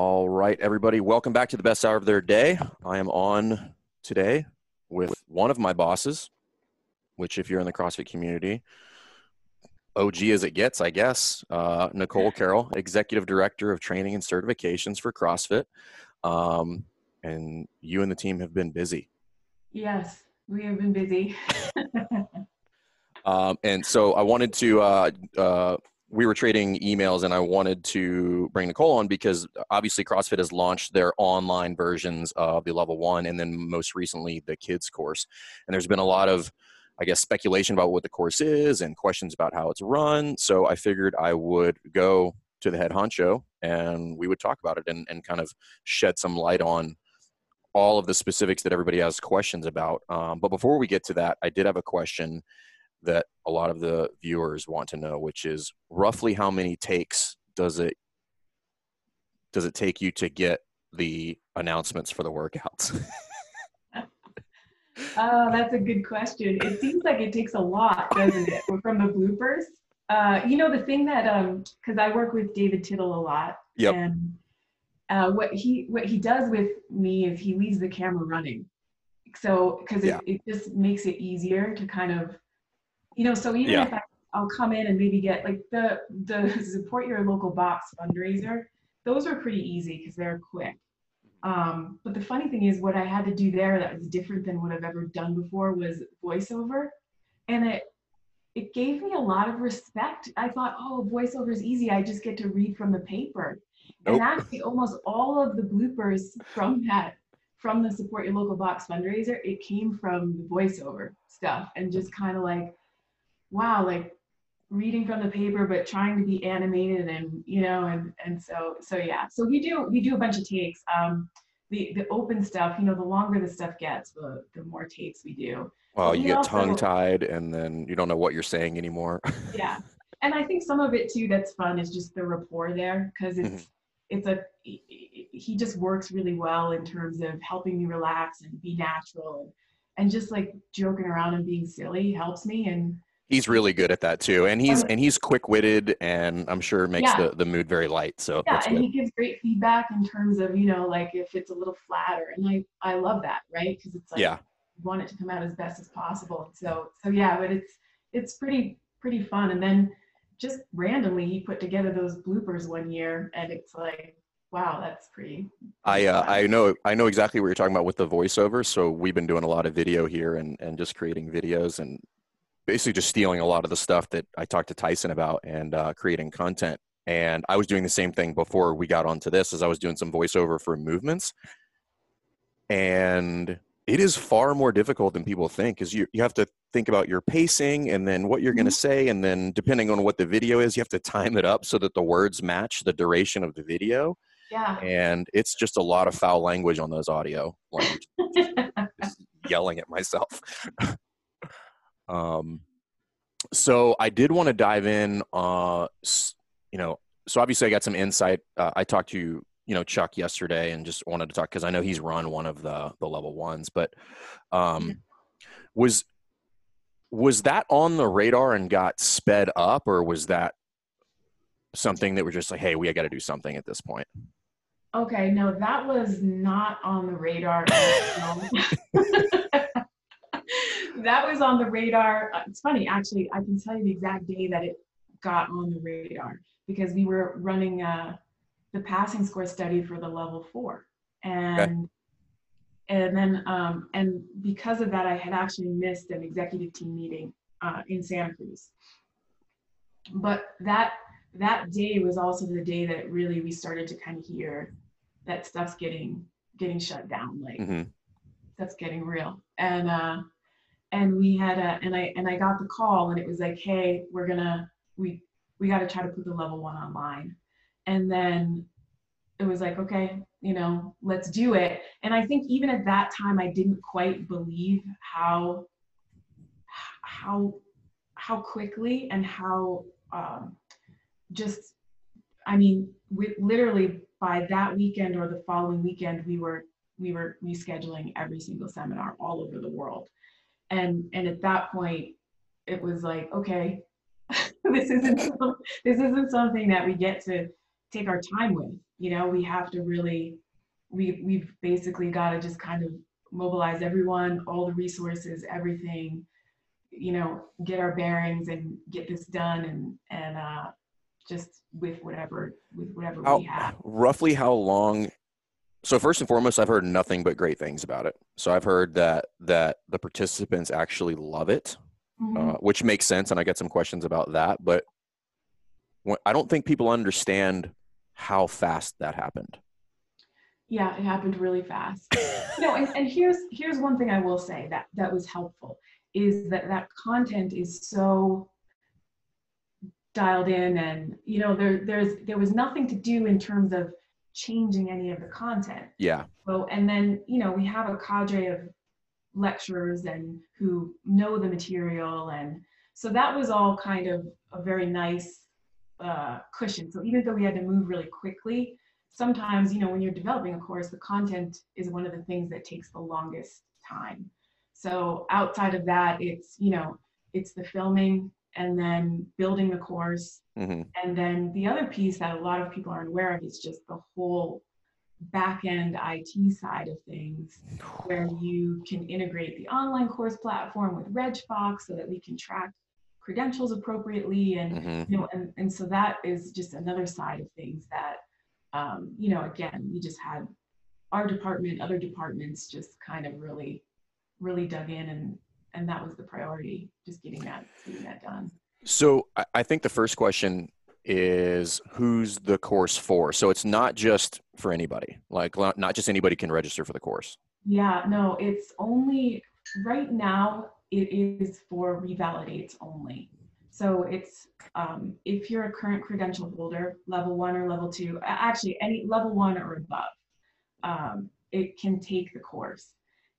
All right, everybody, welcome back to the best hour of their day. I am on today with one of my bosses, which, if you're in the CrossFit community, OG as it gets, I guess. Uh, Nicole Carroll, Executive Director of Training and Certifications for CrossFit. Um, and you and the team have been busy. Yes, we have been busy. um, and so I wanted to uh, uh, we were trading emails and I wanted to bring Nicole on because obviously CrossFit has launched their online versions of the level one and then most recently the kids course. And there's been a lot of, I guess, speculation about what the course is and questions about how it's run. So I figured I would go to the head honcho and we would talk about it and, and kind of shed some light on all of the specifics that everybody has questions about. Um, but before we get to that, I did have a question that a lot of the viewers want to know, which is roughly how many takes does it does it take you to get the announcements for the workouts? oh, that's a good question. It seems like it takes a lot, doesn't it, from the bloopers? Uh, you know, the thing that, um, because I work with David Tittle a lot, yep. and uh, what he what he does with me is he leaves the camera running, so because it, yeah. it just makes it easier to kind of you know, so even yeah. if I, I'll come in and maybe get like the the support your local box fundraiser, those are pretty easy because they're quick. Um, but the funny thing is, what I had to do there that was different than what I've ever done before was voiceover, and it it gave me a lot of respect. I thought, oh, voiceover is easy. I just get to read from the paper. Nope. And actually, almost all of the bloopers from that, from the support your local box fundraiser, it came from the voiceover stuff and just kind of like wow, like reading from the paper but trying to be animated and you know and and so so yeah. So we do we do a bunch of takes. Um the the open stuff you know the longer the stuff gets the the more takes we do. Well you get tongue tied and then you don't know what you're saying anymore. Yeah. And i think some of it too that's fun is just the rapport there because it's mm-hmm. it's a he just works really well in terms of helping me relax and be natural and and just like joking around and being silly helps me and He's really good at that too, and he's and he's quick witted, and I'm sure makes yeah. the, the mood very light. So yeah, and good. he gives great feedback in terms of you know like if it's a little flatter, and I I love that right because it's like yeah you want it to come out as best as possible. So so yeah, but it's it's pretty pretty fun, and then just randomly he put together those bloopers one year, and it's like wow that's pretty, i uh, i know i know exactly what you're talking about with the voiceover so we've been doing a lot of video here and and just creating videos and basically just stealing a lot of the stuff that I talked to Tyson about and uh, creating content. And I was doing the same thing before we got onto this, as I was doing some voiceover for movements. And it is far more difficult than people think, because you you have to think about your pacing and then what you're going to mm-hmm. say, and then depending on what the video is, you have to time it up so that the words match the duration of the video. Yeah. And it's just a lot of foul language on those audio, like yelling at myself. Um, so I did want to dive in. Uh, you know, so obviously I got some insight. Uh, I talked to you you know Chuck yesterday and just wanted to talk because I know he's run one of the the level ones, but um, was was that on the radar and got sped up, or was that something that were just like, hey, we got to do something at this point? Okay, no, that was not on the radar. that was on the radar. Uh, it's funny, actually, I can tell you the exact day that it got on the radar because we were running uh, the passing score study for the level four. And okay. and then um, and because of that, I had actually missed an executive team meeting uh, in Santa Cruz. But that that day was also the day that really we started to kind of hear that stuff's getting getting shut down, like mm-hmm. that's getting real. And uh, and we had a and i and i got the call and it was like hey we're gonna we we got to try to put the level one online. And then it was like okay you know let's do it. And i think even at that time i didn't quite believe how how how quickly and how um, just i mean we, literally by that weekend or the following weekend we were we were rescheduling every single seminar all over the world and and at that point it was like okay this isn't this isn't something that we get to take our time with. You know, we have to really, we we've basically got to just kind of mobilize everyone, all the resources, everything, you know, get our bearings and get this done and and uh, just with whatever with whatever how, we have. Roughly how long? So first and foremost, I've heard nothing but great things about it. So I've heard that that the participants actually love it, Mhm. uh, which makes sense, and I get some questions about that. But when, I don't think people understand how fast that happened. yeah, it happened really fast. no, and, and here's here's one thing I will say that that was helpful is that that content is so dialed in and you know there there's there was nothing to do in terms of changing any of the content. Yeah, so and then you know we have a cadre of lecturers and who know the material and so that was all kind of a very nice uh, cushion. So even though we had to move really quickly sometimes you know when you're developing a course the content is one of the things that takes the longest time. So outside of that it's you know it's the filming and then building the course. Hmm and then the other piece that a lot of people aren't aware of is just the whole back end IT side of things, where you can integrate the online course platform with RegFox so that we can track credentials appropriately. And, hmm you know, and, and so that is just another side of things that, um, you know, again, we just had our department, other departments just kind of really, really dug in and, and that was the priority, just getting that, getting that done. So I, think the first question is who's the course for? So it's not just for anybody. Like not not just anybody can register for the course. Yeah, no, it's only right now it is for revalidates only. So it's um, if you're a current credential holder, level one or level two, actually any level one or above, um, it can take the course.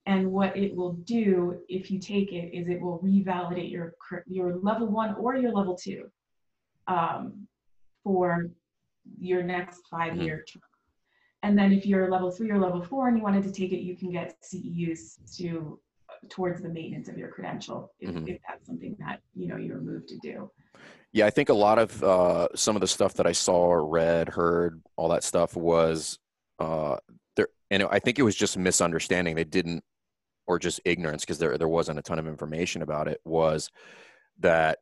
And what it will do if you take it is it will revalidate your your level one or your level two um, for your next five year term. And then if you're level three or level four and you wanted to take it, you can get CEUs to towards the maintenance of your credential if, Mhm. if that's something that you know you're moved to do. Yeah, I think a lot of uh, some of the stuff that I saw, read, heard, all that stuff was uh, there, and I think it was just misunderstanding. They didn't, or just ignorance, because there there wasn't a ton of information about it. Was that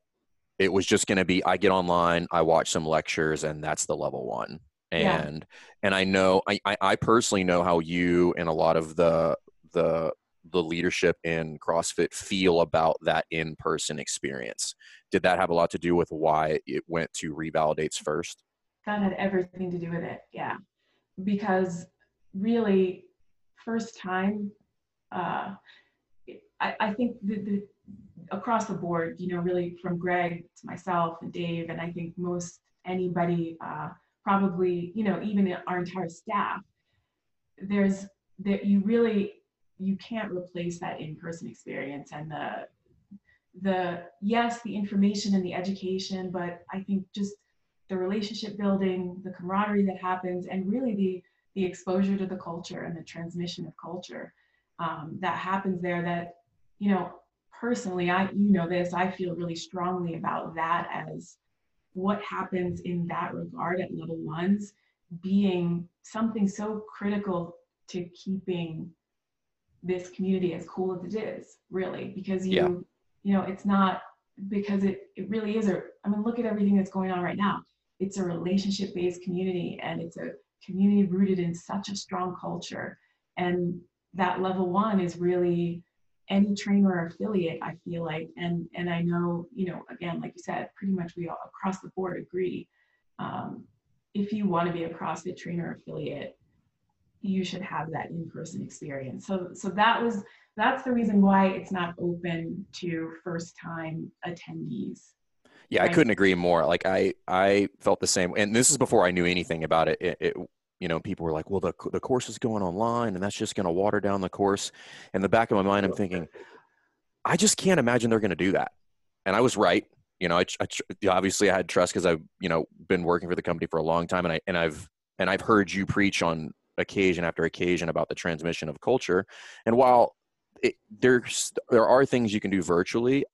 it was just going to be I get online, I watch some lectures, and that's the level one. Yeah. And and I know I, I I personally know how you and a lot of the the the leadership in CrossFit feel about that in person experience did that have a lot to do with why it went to revalidates first That had everything to do with it, yeah. Because really, first time, uh, I, I think the, the across the board, you know, really from Greg to myself and Dave, and I think most anybody, uh, probably, you know, even our entire staff, there's that you really you can't replace that in-person experience and the the yes the information and the education but i think just the relationship building the camaraderie that happens and really the the exposure to the culture and the transmission of culture um, that happens there that you know personally i you know this i feel really strongly about that as what happens in that regard at level ones being something so critical to keeping this community as cool as it is really because you Yeah. you know it's not because it it really is a i mean look at everything that's going on right now it's a relationship based community and it's a community rooted in such a strong culture. And that level one is really any trainer or affiliate i feel like. And and i know you know again like you said pretty much we all across the board agree um, if you want to be a crossfit trainer affiliate you should have that in-person experience. So so that was that's the reason why it's not open to first time attendees yeah i couldn't agree more. Like i i felt the same and this is before i knew anything about it, it, it you know people were like well the, the course is going online and that's just going to water down the course. In the back of my mind i'm thinking i just can't imagine they're going to do that. And i was right you know i, I obviously i had trust because i've you know been working for the company for a long time and i and i've and i've heard you preach on occasion after occasion about the transmission of culture and while it, there's there are things you can do virtually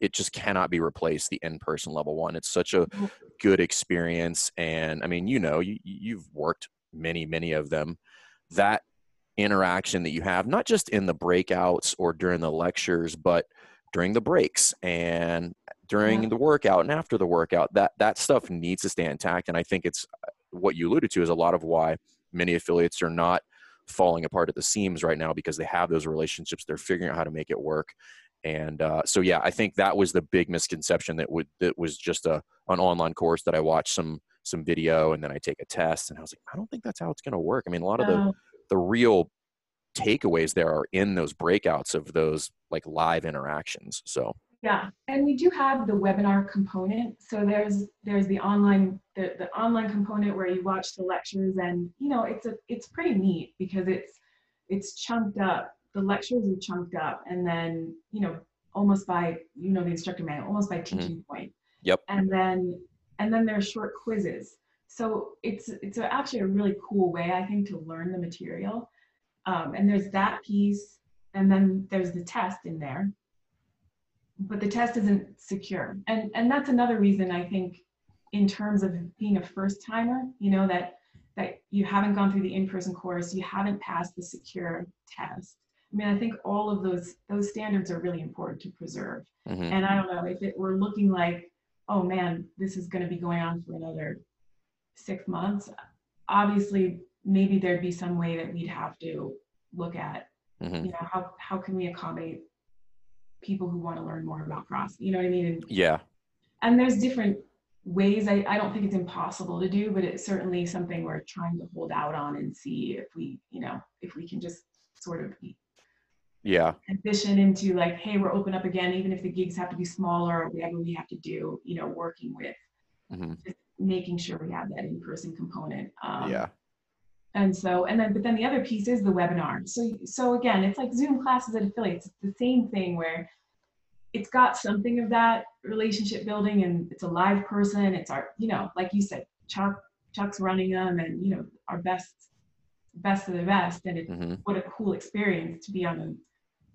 it just cannot be replaced the in-person level one it's such a mm-hmm. good experience and i mean you know you, you've worked many many of them that interaction that you have not just in the breakouts or during the lectures but during the breaks and during yeah. the workout and after the workout that that stuff needs to stay intact and i think it's what you alluded to is a lot of why many affiliates are not falling apart at the seams right now because they have those relationships they're figuring out how to make it work and uh, so yeah i think that was the big misconception that would that was just a an online course that i watched some some video and then i take a test and i was like i don't think that's how it's going to work. I mean a lot of the the real takeaways there are in those breakouts of those like live interactions so. Yeah and we do have the webinar component so there's there's the online the, the online component where you watch the lectures and you know it's a it's pretty neat because it's it's chunked up the lectures are chunked up and then you know almost by you know the instructor manual almost by mm-hmm. teaching mm-hmm. point yep and then and then there's short quizzes so it's it's actually a really cool way i think to learn the material um, and there's that piece and then there's the test in there but the test isn't secure. And and that's another reason I think in terms of being a first timer, you know, that that you haven't gone through the in-person course, you haven't passed the secure test. I mean, I think all of those those standards are really important to preserve. Mm-hmm. And I don't know if it were looking like, oh man, this is going to be going on for another six months. Obviously, maybe there'd be some way that we'd have to look at, mm-hmm. you know, how how can we accommodate people who want to learn more about cross. You know what I mean? And, yeah. And there's different ways. I, I don't think it's impossible to do, but it's certainly something we're trying to hold out on and see if we, you know, if we can just sort of yeah transition into like, hey, we're open up again, even if the gigs have to be smaller or whatever we have to do, you know, working with mm-hmm. making sure we have that in-person component. Um, yeah and so and then but then the other piece is the webinar so so again it's like zoom classes at affiliates it's the same thing where it's got something of that relationship building and it's a live person it's our you know like you said chuck chuck's running them and you know our best best of the best and it's mm-hmm. what a cool experience to be on a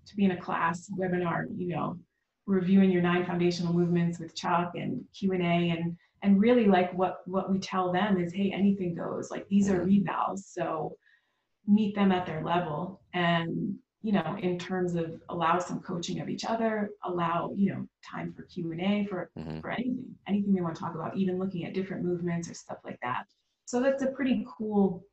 to be in a class webinar you know reviewing your nine foundational movements with chuck and q&a and and really like what what we tell them is hey anything goes. Like these are revals so meet them at their level and you know in terms of allow some coaching of each other allow you know time for q&a for mm-hmm. for anything anything they want to talk about even looking at different movements or stuff like that. So that's a pretty cool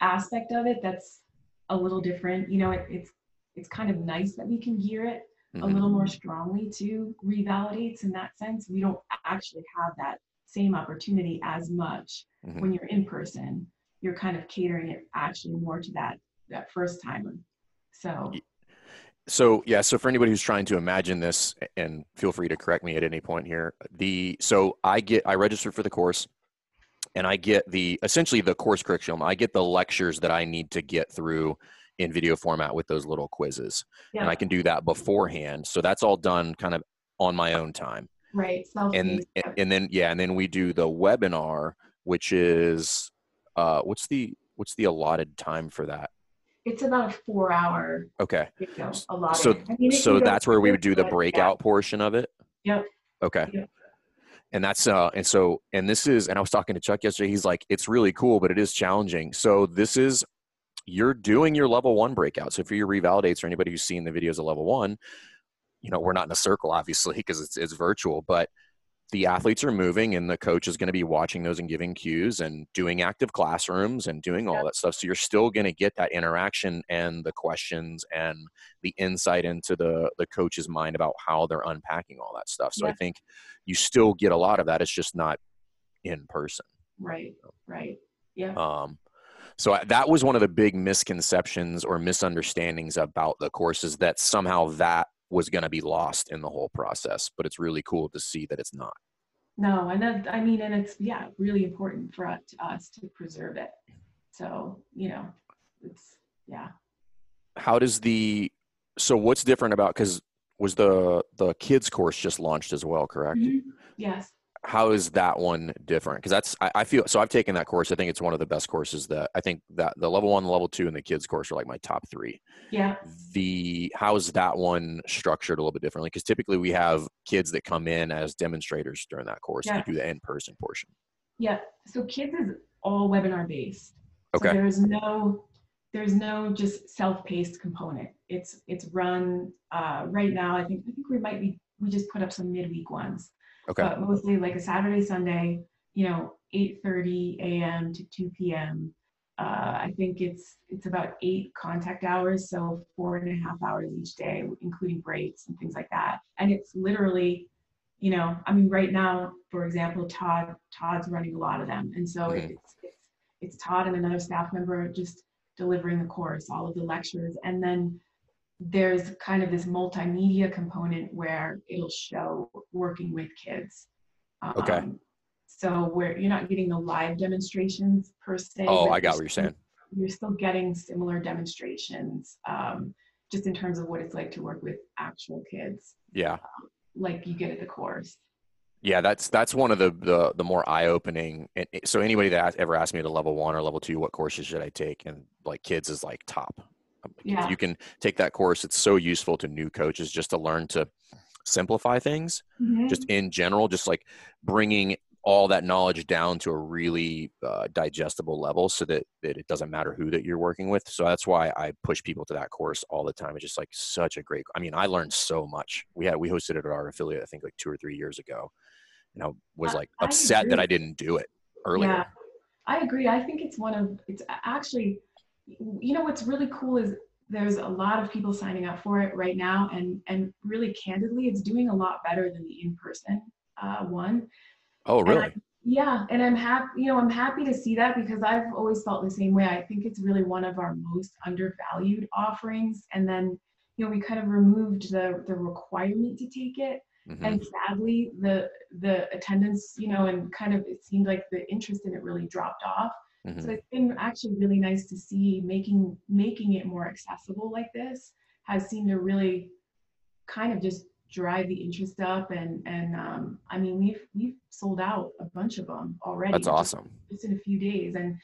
aspect of it that's a little different. You know it, it's it's kind of nice that we can gear it mm-hmm. a little more strongly to revalidates in that sense we don't actually have that same opportunity as much mm-hmm. when you're in person you're kind of catering it actually more to that that first timer so so yeah so for anybody who's trying to imagine this and feel free to correct me at any point here the so i get i register for the course and i get the essentially the course curriculum i get the lectures that i need to get through in video format with those little quizzes yeah. and i can do that beforehand so that's all done kind of on my own time Right. And and then yeah, and then we do the webinar, which is uh, what's the what's the allotted time for that? It's about a four hour. Okay. So I mean, so that's where we would do the breakout yeah. portion of it. Yep. Okay. Yep. And that's uh and so and this is and I was talking to Chuck yesterday. He's like, it's really cool, but it is challenging. So this is you're doing your level one breakout. So for your revalidates or anybody who's seen the videos of level one, you know we're not in a circle obviously because it's, it's virtual but the athletes are moving and the coach is going to be watching those and giving cues and doing active classrooms and doing all that stuff. So you're still going to get that interaction and the questions and the insight into the the coach's mind about how they're unpacking all that stuff. So i think you still get a lot of that. It's just not in person. Right right. Yeah. Um so that was one of the big misconceptions or misunderstandings about the courses that somehow that was going to be lost in the whole process. But it's really cool to see that it's not. No, and that, I mean, and it's yeah, really important for us, to us to preserve it. So you know, it's yeah. How does the so what's different about because was the the kids course just launched as well, correct? Mm-hmm. Yes. How is that one different? Because that's I, I, feel so. I've taken that course. I think it's one of the best courses that I think that the level one, the level two, and the kids course are like my top three. Yeah. The how is that one structured a little bit differently? Because typically we have kids that come in as demonstrators during that course yeah. to do the in person portion. Yeah. So kids is all webinar based. Okay. So there's no there's no just self-paced component. It's it's run uh, right now. I think I think we might be we just put up some midweek ones. Okay. But mostly like a Saturday, Sunday, you know, 8:30 a.m. to 2 p.m. Uh, I think it's it's about eight contact hours, so four and a half hours each day, including breaks and things like that. And it's literally, you know, I mean, right now, for example, Todd Todd's running a lot of them, and so mm-hmm. it's, it's it's Todd and another staff member just delivering the course, all of the lectures, and then there's kind of this multimedia component where it'll show working with kids. Um, okay. So where you're not getting the live demonstrations per se. Oh, I got what you're saying. You're still getting similar demonstrations, um, just in terms of what it's like to work with actual kids. Yeah. Um, like you get at the course. Yeah, that's that's one of the the, the more eye opening. So anybody that ever asked me to level one or level two, what courses should I take, and like kids is like top. Yeah. You can take that course. It's so useful to new coaches just to learn to simplify things, mm-hmm. just in general, just like bringing all that knowledge down to a really uh, digestible level so that, that it doesn't matter who that you're working with. So that's why I push people to that course all the time. It's just like such a great, I mean, I learned so much. We had, we hosted it at our affiliate, I think like two or three years ago. And I was like upset I that I didn't do it earlier. Yeah, I agree. I think it's one of, it's actually, you know what's really cool is there's a lot of people signing up for it right now and and really candidly it's doing a lot better than the in-person uh, one. Oh really? And yeah and i'm happy you know i'm happy to see that because i've always felt the same way. I think it's really one of our most undervalued offerings and then you know we kind of removed the the requirement to take it. Mm-hmm. and sadly the the attendance you know and kind of it seemed like the interest in it really dropped off Mm-hmm. So it's been actually really nice to see making making it more accessible like this has seemed to really kind of just drive the interest up and and um, I mean we've we've sold out a bunch of them already. That's awesome. Just, in a few days and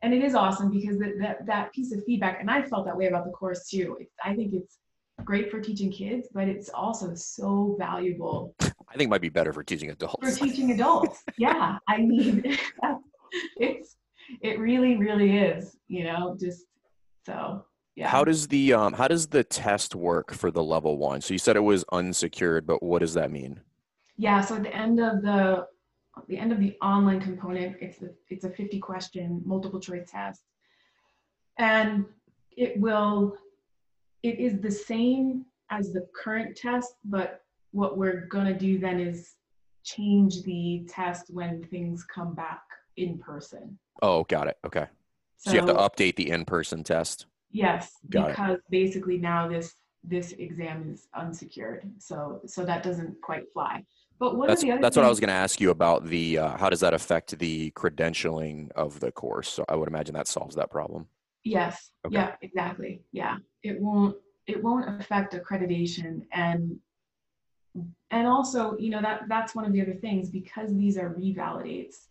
and it is awesome because that that that piece of feedback and I felt that way about the course too. It's, I think it's great for teaching kids, but it's also so valuable. I think might be better for teaching adults. For teaching adults, yeah. I mean, it's it really, really is, you know, just so yeah. How does the um how does the test work for the level one? So you said it was unsecured, but what does that mean? Yeah, so at the end of the the end of the online component, it's a it's a 50 question multiple choice test. And it will it is the same as the current test, but what we're gonna do then is change the test when things come back in person. Oh, got it. Okay. So, so you have to update the in-person test. Yes, got because it. basically now this this exam is unsecured, so so that doesn't quite fly. But what that's, are the other that's what I was going to ask you about the uh, how does that affect the credentialing of the course? So I would imagine that solves that problem. Yes. Okay. Yeah. Exactly. Yeah. It won't it won't affect accreditation and and also you know that that's one of the other things because these are revalidates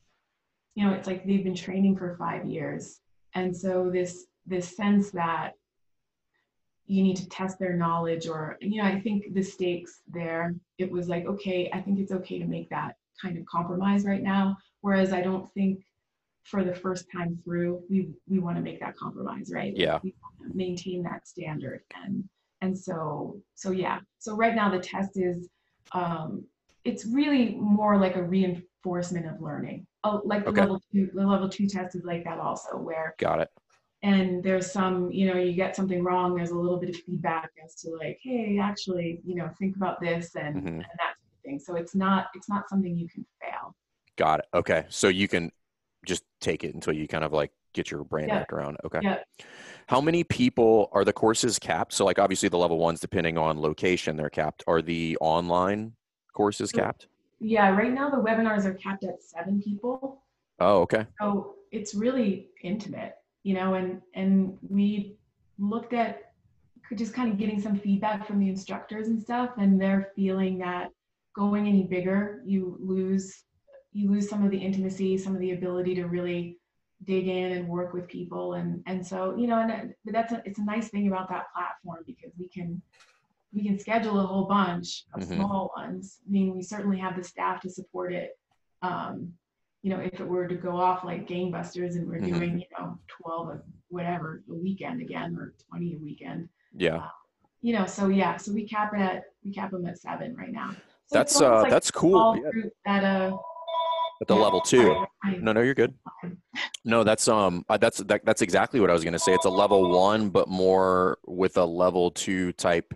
you know, it's like they've been training for five years. And so this this sense that you need to test their knowledge or you know, I think the stakes there, it was like, okay, I think it's okay to make that kind of compromise right now. Whereas I don't think for the first time through, we we want to make that compromise, right? Yeah. We maintain that standard. And and so so yeah. So right now the test is um it's really more like a reinforcement of learning oh, like the okay. level two, the level two test is like that also, where got it. And there's some, you know, you get something wrong. There's a little bit of feedback as to like, hey, actually, you know, think about this and, mm-hmm. and that sort of thing. So it's not it's not something you can fail. Got it. Okay, so you can just take it until you kind of like get your brain yeah. wrapped around. Okay. Yeah. How many people are the courses capped? So like obviously the level ones, depending on location, they're capped. Are the online courses capped? Yeah, right now the webinars are capped at seven people. Oh, okay. So it's really intimate, you know, and and we looked at just kind of getting some feedback from the instructors and stuff, and they're feeling that going any bigger, you lose you lose some of the intimacy, some of the ability to really dig in and work with people and and so you know and but that's a, it's a nice thing about that platform because we can we can schedule a whole bunch of mm-hmm. small ones i mean we certainly have the staff to support it um you know if it were to go off like gangbusters and we're mm-hmm. doing you know 12 of whatever a weekend again or 20 a weekend yeah uh, you know so yeah so we cap it at we cap them at seven right now so that's uh like that's cool yeah. at a at the yeah, level two. No, no, you're good. No, that's um, that's that, that's exactly what I was gonna say. It's a level one, but more with a level two type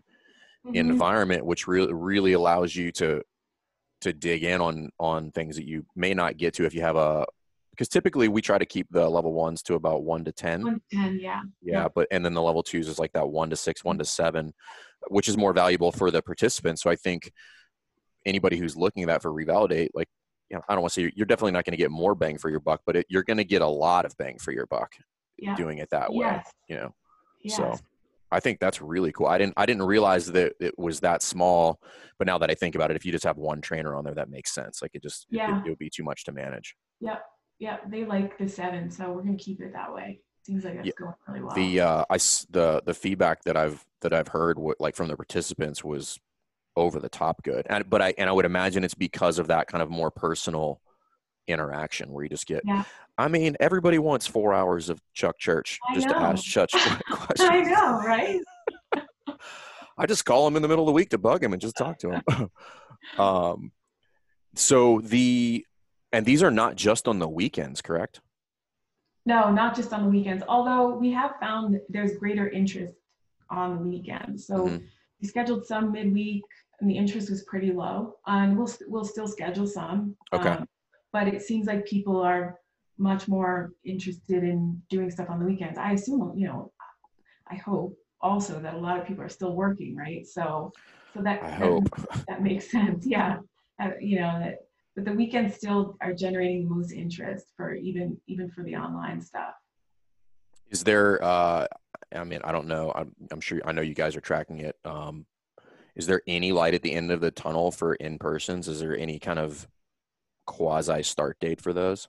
mm-hmm. environment, which really really allows you to to dig in on on things that you may not get to if you have a because typically we try to keep the level ones to about one to ten. One to ten, yeah. Yeah, but and then the level twos is like that one to six, one to seven, which is more valuable for the participants. So I think anybody who's looking at that for revalidate, like you know, I don't want to say you're definitely not going to get more bang for your buck, but it, you're going to get a lot of bang for your buck yeah. doing it that way. Yes. You know, yes. so I think that's really cool. I didn't I didn't realize that it was that small, but now that I think about it, if you just have one trainer on there, that makes sense. Like it just yeah. it, would be too much to manage. Yep, yep. They like the seven, so we're gonna keep it that way. Seems like it's yeah. going really well. The uh, I the the feedback that I've that I've heard, like from the participants, was over the top good. And but I and I would imagine it's because of that kind of more personal interaction where you just get yeah. I mean, everybody wants four hours of Chuck Church just to ask Chuck questions. I know, right? I just call him in the middle of the week to bug him and just talk to him. um, so the and these are not just on the weekends, correct? No, not just on the weekends. Although we have found there's greater interest on the weekends. So mm-hmm. we scheduled some midweek and the interest was pretty low. And we'll we'll still schedule some. Okay. Um, but it seems like people are much more interested in doing stuff on the weekends. I assume, you know, I hope also that a lot of people are still working, right? So, so that that, that, makes sense. Yeah, uh, you know that. But the weekends still are generating the most interest for even even for the online stuff. Is there? Uh, I mean, I don't know. I'm, I'm sure. I know you guys are tracking it. Um, is there any light at the end of the tunnel for in persons? Is there any kind of quasi start date for those?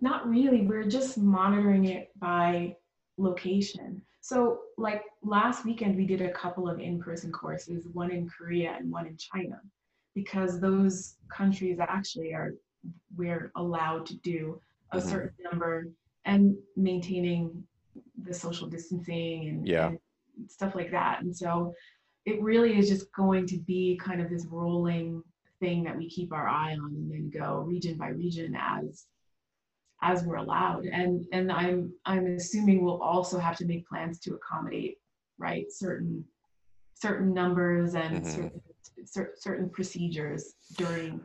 Not really. We're just monitoring it by location. So, like last weekend, we did a couple of in person courses, one in Korea and one in China, because those countries actually are, we're allowed to do a mm-hmm. certain number and maintaining the social distancing and, yeah. and stuff like that. And so, it really is just going to be kind of this rolling thing that we keep our eye on and then go region by region as as we're allowed and and i'm i'm assuming we'll also have to make plans to accommodate right certain certain numbers and mm-hmm. certain, certain procedures during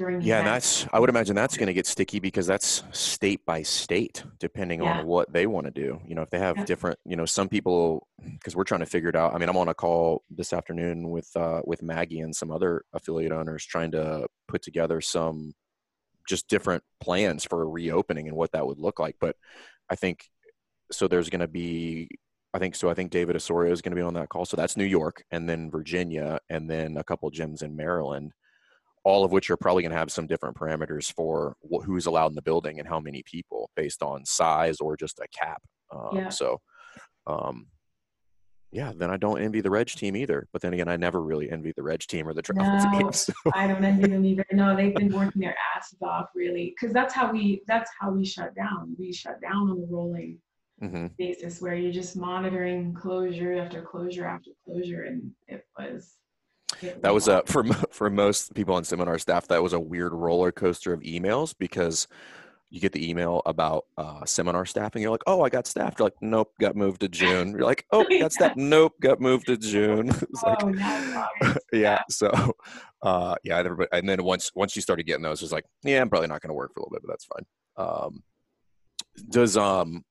during yeah that's i would imagine that's going to get sticky because that's state by state depending yeah. on what they want to do you know if they have yeah. different you know some people because we're trying to figure it out i mean i'm on a call this afternoon with uh with maggie and some other affiliate owners trying to put together some just different plans for a reopening and what that would look like but i think so there's going to be I think so. I think David Osorio is going to be on that call. So that's New York, and then Virginia, and then a couple gyms in Maryland all of which are probably going to have some different parameters for wh- who's allowed in the building and how many people based on size or just a cap. Um, yeah. So, um, yeah, then I don't envy the Reg team either. But then again, I never really envy the Reg team or the travel no, team. So. I don't envy them either. No, they've been working their asses off really, because that's how we that's how we shut down. We shut down on a rolling mm-hmm. basis where you're just monitoring closure after closure after closure, and it was that was a for for most people on seminar staff that was a weird roller coaster of emails because you get the email about uh, seminar staffing. You're like, oh, I got staffed. You're like, nope, got moved to June. You're like, oh, got staffed. Nope, got moved to June. it's like, oh, yeah. So, uh, yeah, everybody. And then once once you started getting those, it's like, yeah, I'm probably not going to work for a little bit, but that's fine. Um, does um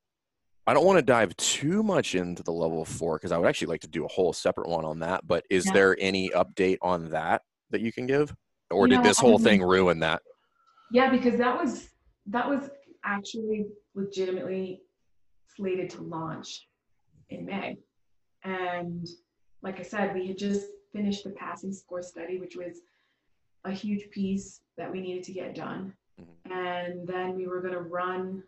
I don't want to dive too much into the level four because I would actually like to do a whole separate one on that. But is yeah. there any update on that that you can give, or you did know, this whole thing ruin that? Yeah, because that was that was actually legitimately slated to launch in May, and like I said, we had just finished the passing score study, which was a huge piece that we needed to get done. Mm-hmm. And then we were going to run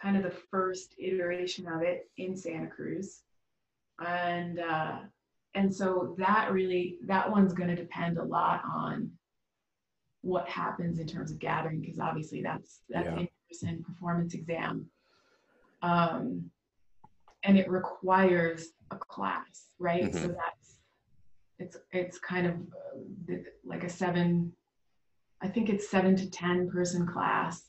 kind of the first iteration of it in Santa Cruz. And uh, and so that really that one's going to depend a lot on what happens in terms of gathering because obviously that's that's yeah. in-person performance exam um, and it requires a class right mm-hmm. so that's it's it's kind of uh, like a seven i think it's seven to ten person class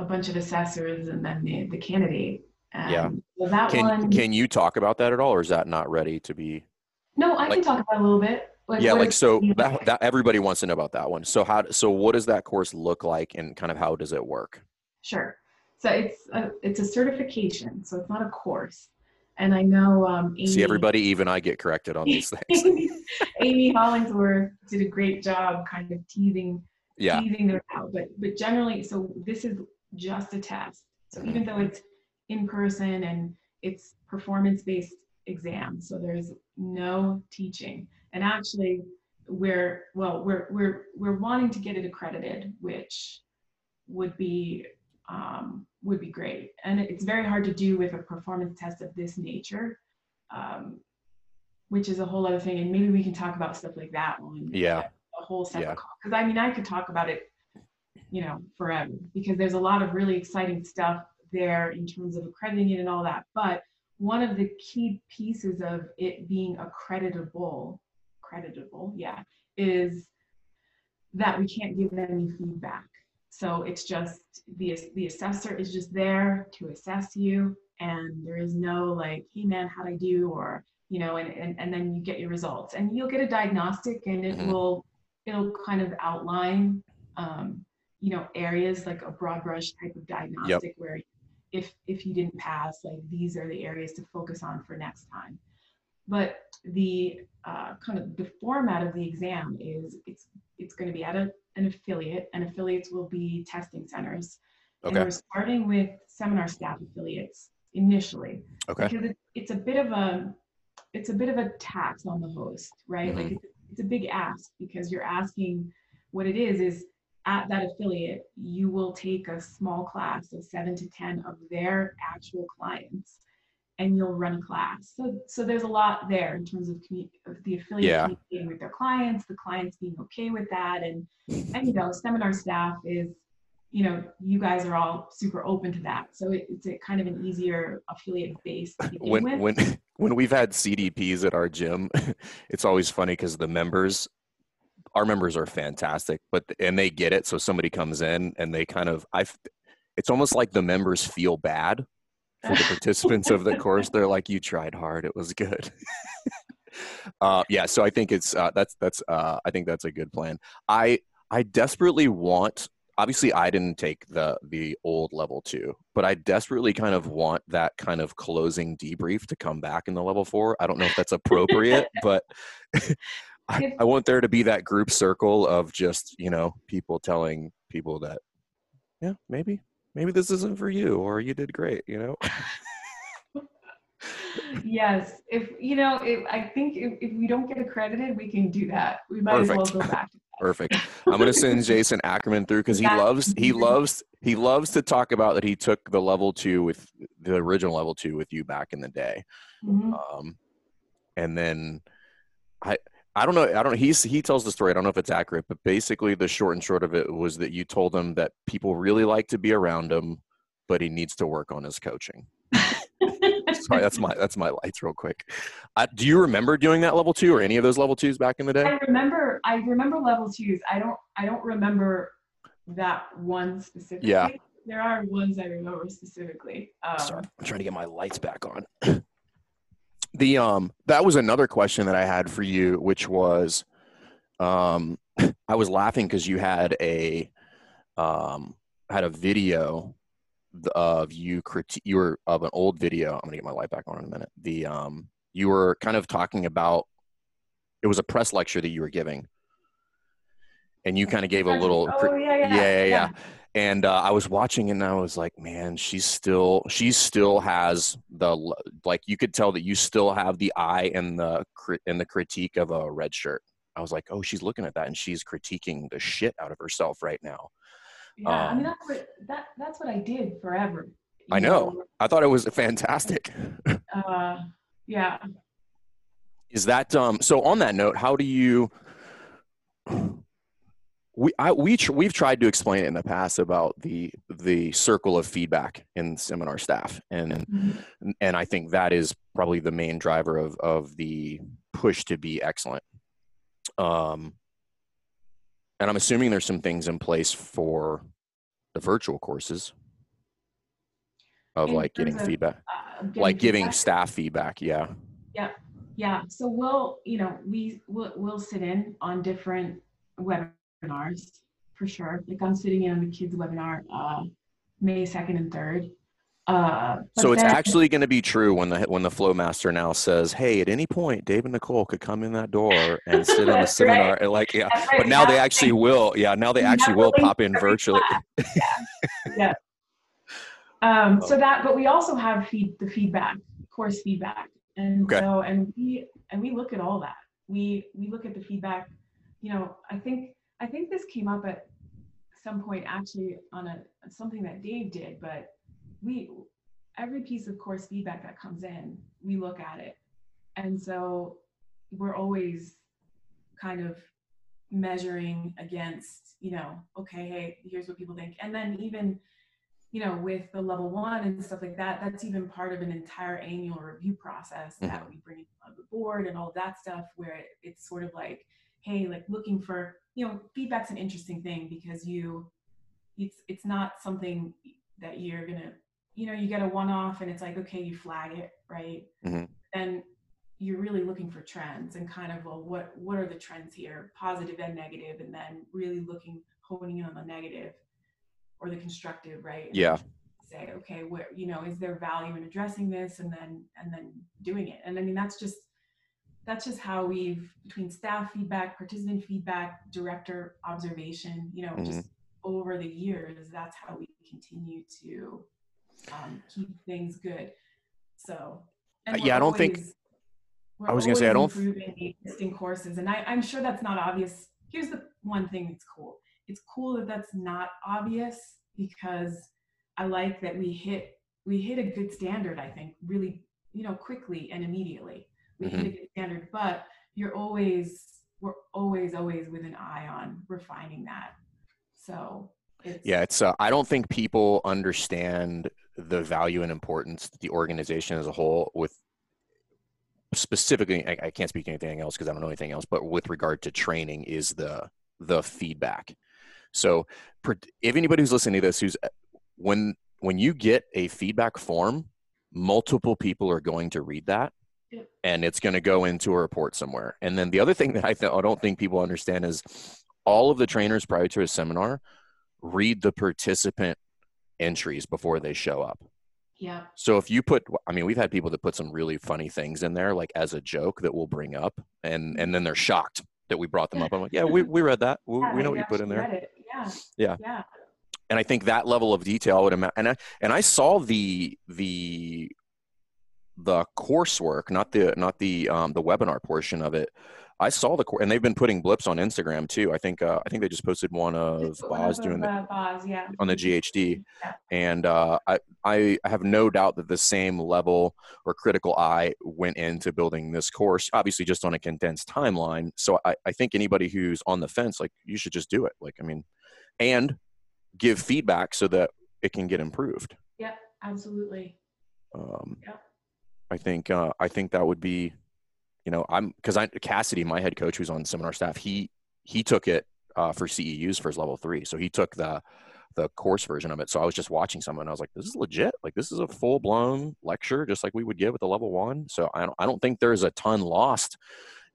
a bunch of assessors and then the, the candidate and yeah so that can, one can you talk about that at all or is that not ready to be no i like, can talk about a little bit like, yeah, like so that, that everybody wants to know about that one. So how so what does that course look like and kind of how does it work? Sure. So it's a, it's a certification, so it's not a course. And I know um, Amy, see everybody, even I get corrected on these things. Amy Hollingsworth did a great job, kind of teasing yeah. teasing it out. But but generally, so this is just a test. So even though it's in person and it's performance based exam, so there's no teaching. And actually we're well we're we're we're wanting to get it accredited which would be um, would be great. And it's very hard to do with a performance test of this nature um, which is a whole other thing. And maybe we can talk about stuff like that one yeah. a whole separate because i mean i could talk about it you know forever because there's a lot of really exciting stuff there in terms of accrediting it and all that but one of the key pieces of it being accreditable creditable, yeah, is that we can't give any feedback. So it's just the the assessor is just there to assess you, and there is no like, hey man, how'd I do? Or you know, and and, and then you get your results, and you'll get a diagnostic, and it mm-hmm. will it'll kind of outline, um, you know, areas like a broad brush type of diagnostic yep. where if if you didn't pass, like these are the areas to focus on for next time. But the uh, kind of the format of the exam is it's it's going to be at a, an affiliate, and affiliates will be testing centers. Okay. And we're starting with seminar staff affiliates initially. Okay. Because it, it's a bit of a it's a bit of a tax on the host, right? Mm-hmm. Like it's, it's a big ask because you're asking what it is is at that affiliate, you will take a small class of seven to 10 of their actual clients and you'll run a class. So, so there's a lot there in terms of, of the affiliate yeah. communicating with their clients, the clients being okay with that, and and you know, seminar staff is, you know, you guys are all super open to that. So it, it's a kind of an easier affiliate base. when with. when when we've had CDPs at our gym, it's always funny because the members. Our members are fantastic, but and they get it. So somebody comes in and they kind of I, it's almost like the members feel bad for the participants of the course. They're like, "You tried hard. It was good." uh, yeah, so I think it's uh, that's that's uh, I think that's a good plan. I I desperately want. Obviously, I didn't take the the old level two, but I desperately kind of want that kind of closing debrief to come back in the level four. I don't know if that's appropriate, but I, I want there to be that group circle of just you know people telling people that yeah maybe maybe this isn't for you or you did great you know yes if you know if i think if, if we don't get accredited we can do that we might Perfect. as well go back Perfect. I'm gonna send Jason Ackerman through because he loves he loves he loves to talk about that he took the level two with the original level two with you back in the day, mm-hmm. um, and then I I don't know. I don't. He's he tells the story. I don't know if it's accurate, but basically the short and short of it was that you told him that people really like to be around him, but he needs to work on his coaching. Sorry, that's my that's my lights real quick. Uh, do you remember doing that level two or any of those level twos back in the day? I remember. I remember level twos. I don't. I don't remember that one specifically. Yeah. There are ones I remember specifically. Um, Sorry, I'm trying to get my lights back on. The um that was another question that I had for you, which was um I was laughing because you had a um had a video of you critique you were of an old video. I'm gonna get my light back on in a minute. The um you were kind of talking about it was a press lecture that you were giving and you kind of gave a little oh, yeah, yeah, yeah, yeah and uh, I was watching and I was like, man, she's still she still has the like you could tell that you still have the eye and the and the critique of a red shirt. I was like, oh, she's looking at that and she's critiquing the shit out of herself right now. Yeah, I mean Um, that's what that that's what I did forever. I you know. I thought it was fantastic. Uh, yeah. Is that um? So on that note, how do you? We I we tr- we've tried to explain it in the past about the the circle of feedback in seminar staff, and Mhm. and I think that is probably the main driver of of the push to be excellent. Um, and I'm assuming there's some things in place for the virtual courses of In like getting of, feedback, Uh, getting like giving staff feedback. Yeah. Yeah, Yeah. so we'll, you know, we will we'll sit in on different webinars for sure. Like I'm sitting in on the kids webinar uh May 2nd and 3rd. Uh So it's then- actually going to be true when the when the flow master now says, "Hey, at any point, Dave and Nicole could come in that door and sit in the seminar." right. Like, yeah. Right, But now they actually will. Yeah, now they actually will pop in virtually. Yeah. yeah. Um, Oh. so that, but we also have feed the feedback, course feedback, and Okay. so and we and we look at all that. We we look at the feedback. You know, I think I think this came up at some point actually on a something that Dave did, but we every piece of course feedback that comes in, we look at it, and so we're always kind of measuring against, you know, okay, hey, here's what people think. And then even, you know, with the level one and stuff like that, that's even part of an entire annual review process that mm-hmm. we bring on the board and all that stuff where it, it's sort of like, hey, like looking for, you know, feedback's an interesting thing because you it's it's not something that you're gonna, you know, you get a one-off and it's like, okay, you flag it, right? Mhm. And you're really looking for trends and kind of well what what are the trends here positive and negative and then really looking honing in on the negative or the constructive right And Yeah. say okay where you know is there value in addressing this and then and then doing it and i mean that's just that's just how we've between staff feedback participant feedback director observation you know Mhm. just over the years that's how we continue to um, keep things good so Uh, yeah, I don't think- I was gonna say, I don't improving the existing courses, and I, I'm sure that's not obvious. Here's the one thing that's cool. It's cool that that's not obvious because I like that we hit we hit a good standard. I think really, you know, quickly and immediately. Mm-hmm. a good standard, but you're always we're always always with an eye on refining that. So it's Yeah, it's. Uh, I don't think people understand the value and importance that the organization as a whole, with specifically, I, I can't speak to anything else because I don't know anything else. But with regard to training, is the the feedback. So, if anybody who's listening to this, who's when when you get a feedback form, multiple people are going to read that. Yep. And it's going to go into a report somewhere. And then the other thing that I, th- I don't think people understand is all of the trainers prior to a seminar read the participant entries before they show up. yeah So if you put, I mean, we've had people that put some really funny things in there, like as a joke that we'll bring up, and and then they're shocked that we brought them up. I'm like, yeah, we, we read that. We, yeah, we know what you put in there. Yeah. Yeah. Yeah. And I think that level of detail I would imagine, and I, and I saw the the the coursework, not the not the um, the webinar portion of it. I saw the course, and they've been putting blips on Instagram too. I think uh, I think they just posted one of Boz doing the, uh, Boz, yeah. on the GHD. Yeah. and uh, I, I have no doubt that the same level or critical eye went into building this course obviously just on a condensed timeline so I, I think anybody who's on the fence like you should just do it like i mean and give feedback so that it can get improved Yep, absolutely. um, Yeah. I think uh, i think that would be you know i'm because i cassidy my head coach who's on seminar staff he he took it uh, for ceus for his level three. So he took the the course version of it. So i was just watching someone and i was like this is legit. Like this is a full-blown lecture just like we would give with the level one. So i don't, I don't think there's a ton lost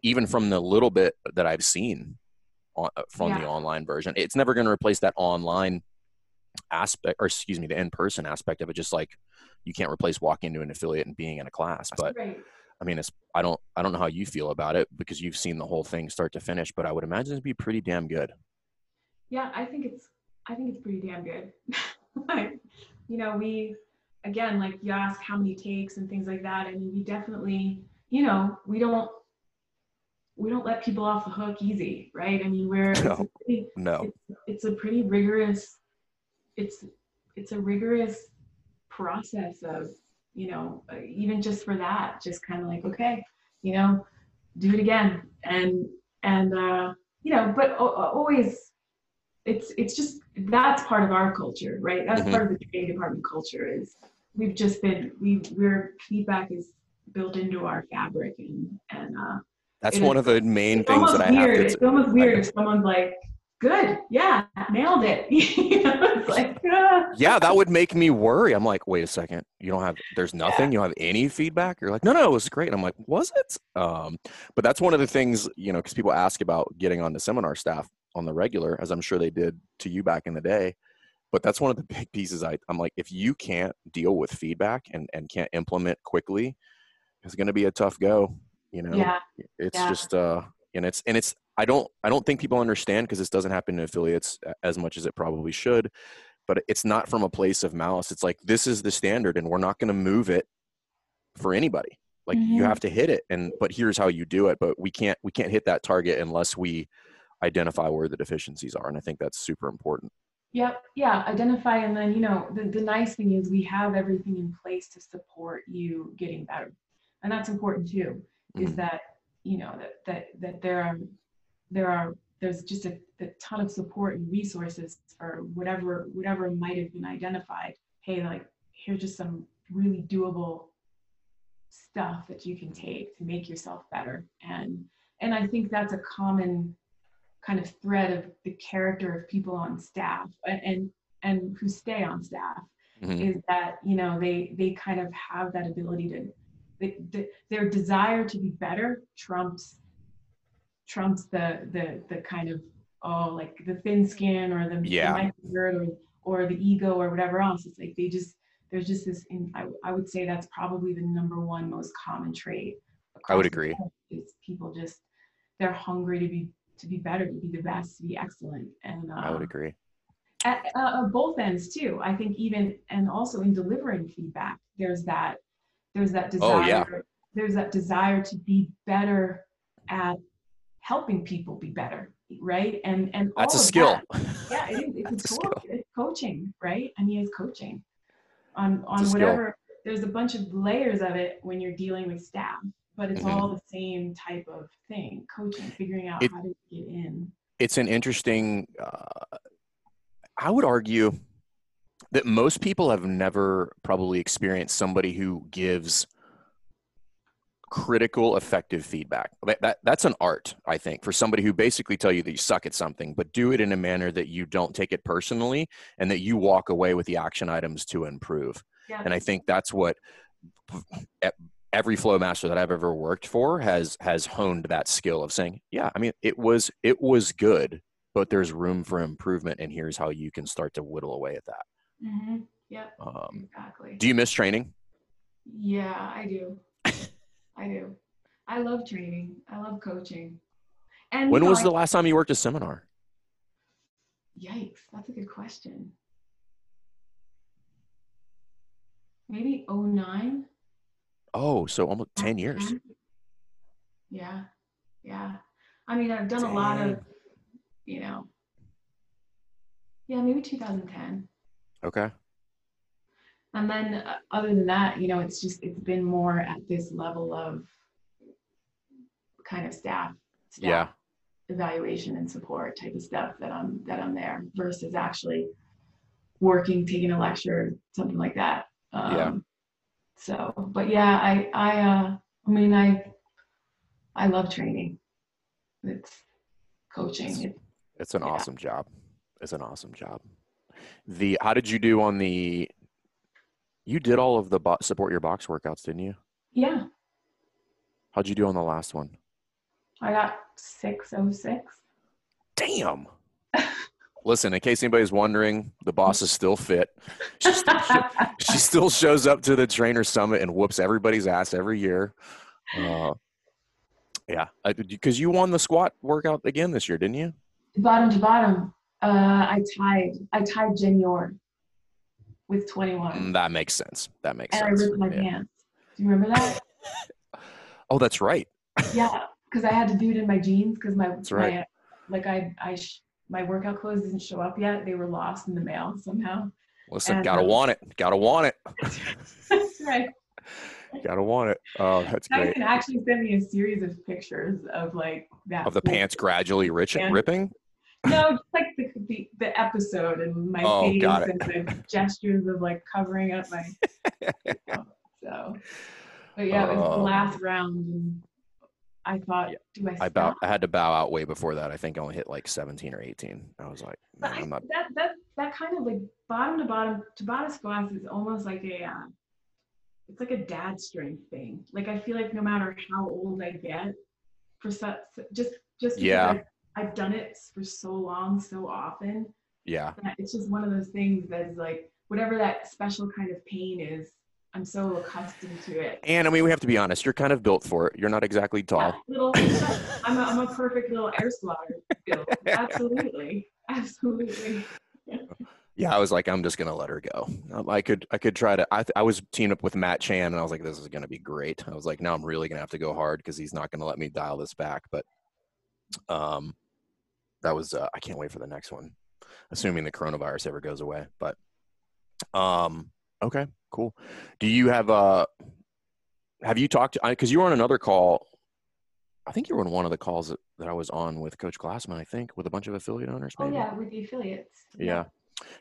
even from the little bit that i've seen on, uh, from the online version. It's never going to replace that online aspect or excuse me the in-person aspect of it just like you can't replace walking into an affiliate and being in a class but Right. i mean it's i don't i don't know how you feel about it because you've seen the whole thing start to finish but i would imagine it'd be pretty damn good Yeah, I think it's I think it's pretty damn good. like, you know, we again, like you ask how many takes and things like that. I mean, we definitely, you know, we don't we don't let people off the hook easy, right? I mean, we're No. it's pretty, No. it's, it's a pretty rigorous it's it's a rigorous process of you know even just for that just kind of like okay you know do it again and and uh you know but always it's it's just that's part of our culture right that's Mhm. part of the training department culture is we've just been we we're feedback is built into our fabric and and uh That's one is- of the main things that I weird. have It's to. almost weird if someone's like, "Good, yeah, nailed it." you know, it's like, ah. Yeah, that would make me worry. I'm like, wait a second, you don't have, there's nothing, you don't have any feedback. You're like, no, no, it was great. I'm like, was it? Um, but that's one of the things, you know, because people ask about getting on the seminar staff on the regular, as I'm sure they did to you back in the day. But that's one of the big pieces. I, I'm like, if you can't deal with feedback and and can't implement quickly, it's going to be a tough go. You know, yeah, it's Yeah. just uh and it's and it's i don't i don't think people understand because this doesn't happen to affiliates as much as it probably should but it's not from a place of malice it's like this is the standard and we're not going to move it for anybody like you Mhm. have to hit it and but here's how you do it but we can't we can't hit that target unless we identify where the deficiencies are and i think that's super important Yep. Yeah. Identify. And then, you know, the, the nice thing is we have everything in place to support you getting better. And that's important too, is Mhm. that, you know, that, that, that there are, there are, there's just a, a ton of support and resources for whatever, whatever might have been identified. Hey, like, here's just some really doable stuff that you can take to make yourself better. And, and I think that's a common kind of thread of the character of people on staff and and, and who stay on staff Mhm. is that you know they they kind of have that ability to they, the, their desire to be better trumps trumps the the the kind of oh like the thin skin or the, Yeah. the or or the ego or whatever else it's like they just there's just this in, I, I would say that's probably the number one most common trait I would agree. is people just they're hungry to be to be better to be the best to be excellent and uh, i would agree at, uh, both ends too i think even and also in delivering feedback there's that there's that desire Oh, yeah. there's that desire to be better at helping people be better right and and that's a skill that- yeah it it's, a skill. it's coaching right i mean it's coaching on It's on skill. whatever there's a bunch of layers of it when you're dealing with staff but it's Mhm. all the same type of thing coaching figuring out It- how to get in it's an interesting uh, i would argue that most people have never probably experienced somebody who gives critical effective feedback. That, that, that's an art i think for somebody who basically tell you that you suck at something but do it in a manner that you don't take it personally and that you walk away with the action items to improve. Yeah. And i think that's what every flow master that i've ever worked for has has honed that skill of saying yeah i mean it was it was good but there's room for improvement and here's how you can start to whittle away at that. Hmm yep. Um, exactly. do you miss training? Yeah, I do. I do. I love training. I love coaching. And when you know, was I- the last time you worked a seminar Yikes, that's a good question. Maybe 09? oh so almost 10 years Yeah. Yeah. I mean, I've done a lot of, you know, yeah, maybe 2010. okay And then uh, other than that, you know, it's just it's been more at this level of kind of staff, staff Yeah. evaluation and support type of stuff that I'm that I'm there versus actually working, taking a lecture, something like that. Um, Yeah. So, but yeah, I I uh, I mean I I love training. It's coaching. It, it's an Yeah. awesome job it's an awesome job the how did you do on the you did all of the bo- support your box workouts didn't you yeah, how'd you do on the last one I got six oh six. Damn. Listen, in case anybody's wondering, the boss is still fit. She still, she still shows up to the trainer summit and whoops everybody's ass every year. Uh, yeah, because you won the squat workout again this year, didn't you? bottom to bottom, uh, I tied. I tied Jen Yor with 21, Mm, that makes sense. That makes sense. and I ripped my Yeah. pants. Do you remember that? Oh, that's right. yeah, because I had to do it in my jeans because my, That's right. my like I I sh- my workout clothes didn't show up yet. They were lost in the mail somehow. Listen, And, gotta um, want it. Gotta want it. That's right. Gotta want it. Oh, that's great. Tyson actually sent me a series of pictures of like that Of the pants gradually rich ripping. No, just like the, the the episode and my Oh, face and the gestures of like covering up my. so, but yeah, it was the Oh. last round, and I thought, do I? I bow, I had to bow out way before that. I think I only hit like 17 or 18. I was like, But "Man, I, not. that that that kind of like bottom to bottom Tabata squats is almost like a uh, it's like a dad strength thing. Like I feel like no matter how old I get, for such just just Yeah. I've, done it for so long, so often, Yeah. it's just one of those things that's like whatever that special kind of pain is, I'm so accustomed to it. And I mean, we have to be honest. You're kind of built for it. You're not exactly tall. Yeah, little, I'm a, I'm a perfect little air squatter. Absolutely, absolutely. Yeah, I was like, I'm just gonna let her go. I could, I could try to. I, th- I was teamed up with Matt Chan, and I was like, this is gonna be great. I was like, now I'm really gonna have to go hard because he's not gonna let me dial this back. But, um, that was. Uh, I can't wait for the next one, assuming the coronavirus ever goes away. But, um, okay, cool. Do you have uh, have you talked? To Because you were on another call. I think you were on one of the calls that, that I was on with Coach Glassman. I think with a bunch of affiliate owners. Oh Maybe. yeah, with the affiliates. Yeah.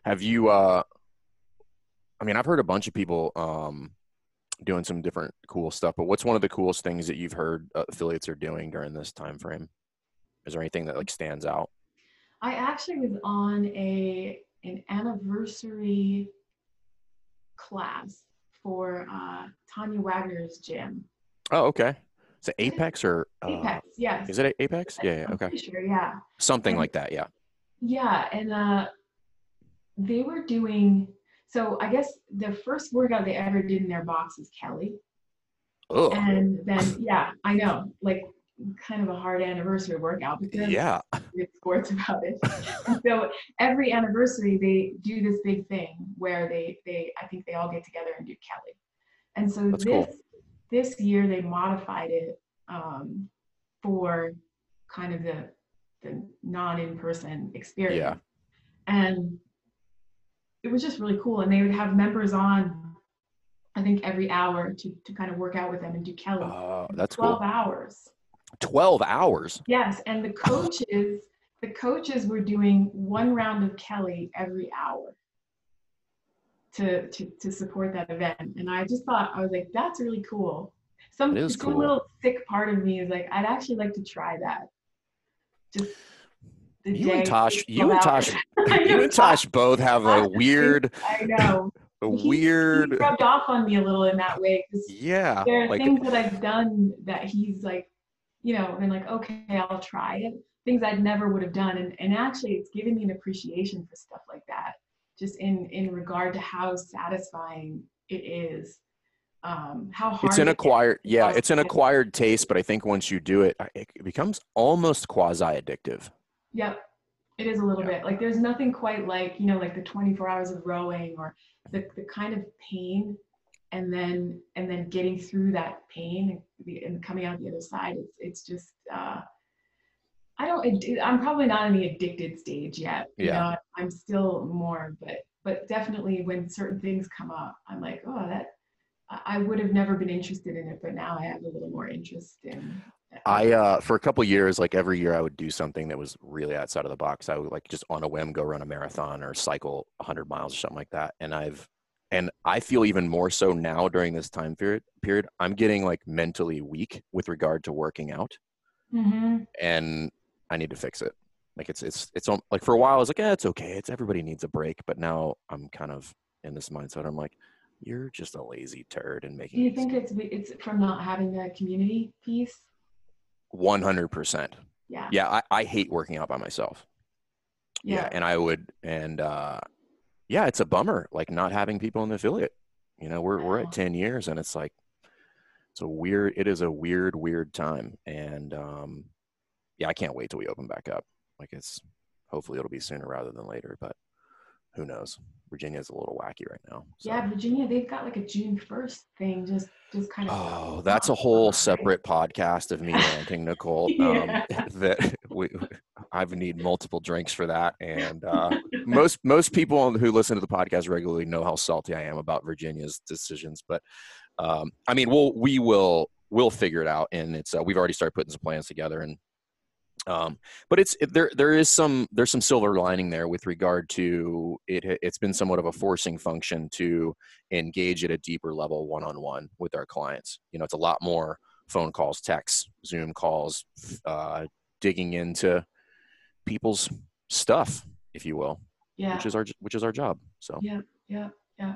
Have you uh I mean, I've heard a bunch of people um doing some different cool stuff, but what's one of the coolest things that you've heard uh, affiliates are doing during this time frame? Is there anything that like stands out? I actually was on a an anniversary class for uh, Tanya Wagner's gym. Oh, okay. Is it Apex or uh, Apex, yes. Is it Apex? Yeah, yeah, okay. sure, yeah. Something Um, like that, yeah. Yeah, and uh, they were doing. So I guess the first workout they ever did in their box was Kelly, Oh, and then yeah, I know, like kind of a hard anniversary workout because yeah. sports about it. So every anniversary they do this big thing where they they I think they all get together and do Kelly. And so That's this cool. this year they modified it um, for kind of the the non in person experience. yeah. And it was just really cool. And they would have members on I think every hour to to kind of work out with them and do Kelly. Oh, that's 12 cool. hours. 12 hours. Yes, and the coaches, the coaches were doing one round of Kelly every hour to to to support that event, and I just thought I was like, that's really cool. Some, some cool. little sick part of me is like, I'd actually like to try that. Just the You and Tosh, you and. Tosh, you and Tosh both have a weird, I know. a He- weird, He rubbed off on me a little in that way yeah. there are Like, things that I've done that he's like, you know, been like, okay, I'll try it. Things I'd never would have done. And, and actually it's given me an appreciation for stuff like that, just in, in regard to how satisfying it is. Um, how hard it's an it acquired yeah it's an acquired taste but i think once you do it it becomes almost quasi addictive Yep. It is a little Yeah. bit like there's nothing quite like, you know, like the 24 hours of rowing or the, the kind of pain and then and then getting through that pain and, coming out the other side. It's it's just uh I don't i'm probably not in the addicted stage yet. You Yeah. know, I'm still more, but but definitely when certain things come up, I'm like, oh that I I would have never been interested in it, but now I have a little more interest in i uh for a couple years like every year i would do something that was really outside of the box i would like just on a whim go run a marathon or cycle 100 miles or something like that and i've and i feel even more so now during this time period period i'm getting like mentally weak with regard to working out Mhm. and I need to fix it. Like it's it's it's al- like for a while I was like, yeah, it's okay. It's everybody needs a break. But now I'm kind of in this mindset. I'm like, you're just a lazy turd and making Do you think it's it's from not having the community piece? one hundred percent. Yeah. Yeah, I, I hate working out by myself. Yeah. Yeah. and I would and uh yeah, it's a bummer like not having people in the affiliate. You know, we're we're at ten years and it's like it's a weird it is a weird, weird time. And um yeah, I can't wait till we open back up. Like it's hopefully it'll be sooner rather than later. But who knows? Virginia is a little wacky right now. So. Yeah, Virginia, they've got like a June 1st thing just just kind of Oh, that's a whole separate podcast of me ranting, Nicole. Um, that we I need multiple drinks for that. And uh, most most people who listen to the podcast regularly know how salty I am about Virginia's decisions. But um, I mean, we'll we will we'll figure it out, and it's uh, we've already started putting some plans together, and um, but it's it, there. There is some there's some silver lining there with regard to it. It's been somewhat of a forcing function to engage at a deeper level, one on one with our clients. You know, it's a lot more phone calls, texts, Zoom calls, uh, digging into people's stuff, if you will. Yeah. Which is our which is our job. So. Yeah. Yeah. Yeah.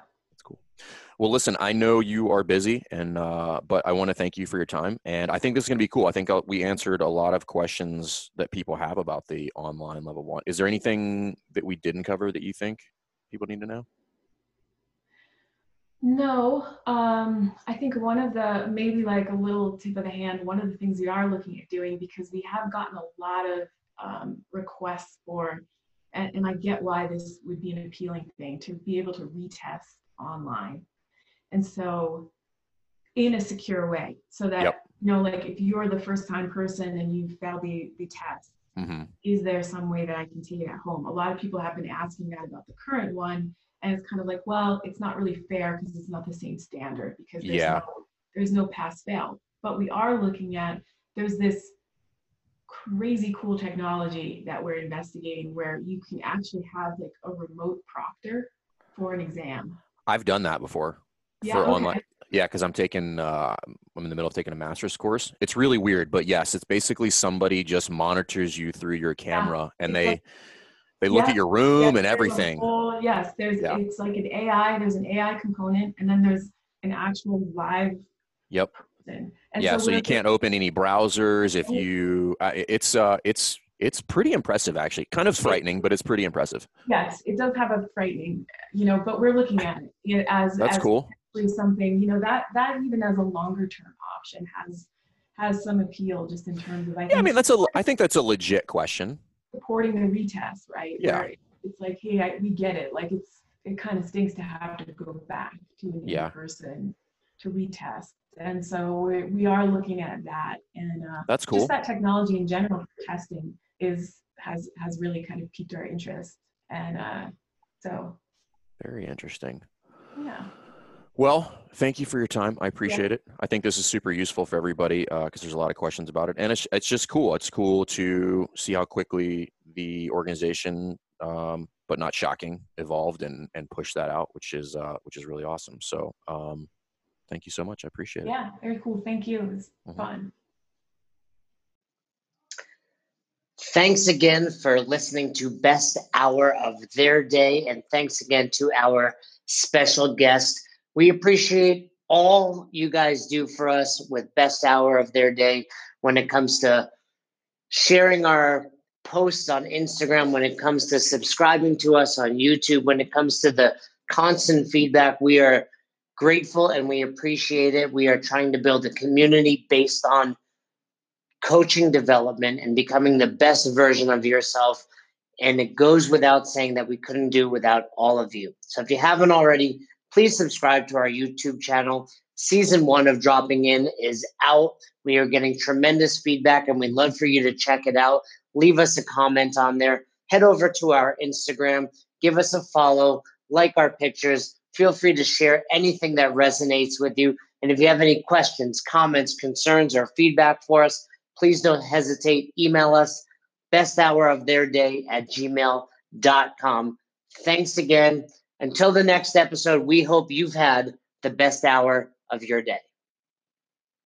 Well, listen, I know you are busy, and uh, but I want to thank you for your time, and I think this is going to be cool. I think uh, we answered a lot of questions that people have about the online level one. Is there anything that we didn't cover that you think people need to know? No, um, I think one of the maybe like a little tip of the hand. One of the things we are looking at doing because we have gotten a lot of um, requests for, and, and I get why this would be an appealing thing to be able to retest online and so in a secure way so that yep. you know like if you're the first time person and you fail the, the test mm-hmm. is there some way that i can take it at home a lot of people have been asking that about the current one and it's kind of like well it's not really fair because it's not the same standard because there's yeah. no there's no pass fail but we are looking at there's this crazy cool technology that we're investigating where you can actually have like a remote proctor for an exam I've done that before yeah, for okay. online. Yeah, because I'm taking, uh, I'm in the middle of taking a master's course. It's really weird, but yes, it's basically somebody just monitors you through your camera, yeah, and they like, they look yeah, at your room and everything. Whole, yes, there's it's like an AI. There's an AI component, and then there's an actual live. Yep. And yeah, so, so you can't open any browsers if you. Uh, it's uh, it's it's pretty impressive actually. Kind of frightening but it's pretty impressive. Yes it does have a frightening you know but we're looking at it as that's as cool. something you know that that even as a longer term option has has some appeal just in terms of I, yeah, I mean that's a i think that's a legit question. supporting the retest right? Yeah. Where it's like hey I, we get it. Like it's it kind of stinks to have to go back to an yeah. person to retest. And so we are looking at that and uh, that's cool. just that technology in general for testing is has has really kind of piqued our interest. And uh so. Very interesting. Yeah. Well thank you for your time. I appreciate yeah. it. I think this is super useful for everybody because uh, there's a lot of questions about it. And it's, it's just cool. It's cool to see how quickly the organization um, but not shocking evolved and and push that out which is uh, which is really awesome. So um, thank you so much. I appreciate it. Yeah very cool. Thank you. It was mm-hmm. fun Thanks again for listening to Best Hour of Their Day. And thanks again to our special guest. We appreciate all you guys do for us with Best Hour of Their Day when it comes to sharing our posts on Instagram, when it comes to subscribing to us on YouTube, when it comes to the constant feedback. We are grateful and we appreciate it. We are trying to build a community based on coaching development and becoming the best version of yourself. And it goes without saying that we couldn't do without all of you. So if you haven't already, please subscribe to our YouTube channel. Season one of Dropping In is out. We are getting tremendous feedback and we'd love for you to check it out. Leave us a comment on there. Head over to our Instagram, give us a follow, like our pictures. Feel free to share anything that resonates with you. And if you have any questions, comments, concerns, or feedback for us, please don't hesitate. Email us best hour of their day at gmail.com. Thanks again. Until the next episode, we hope you've had the best hour of your day.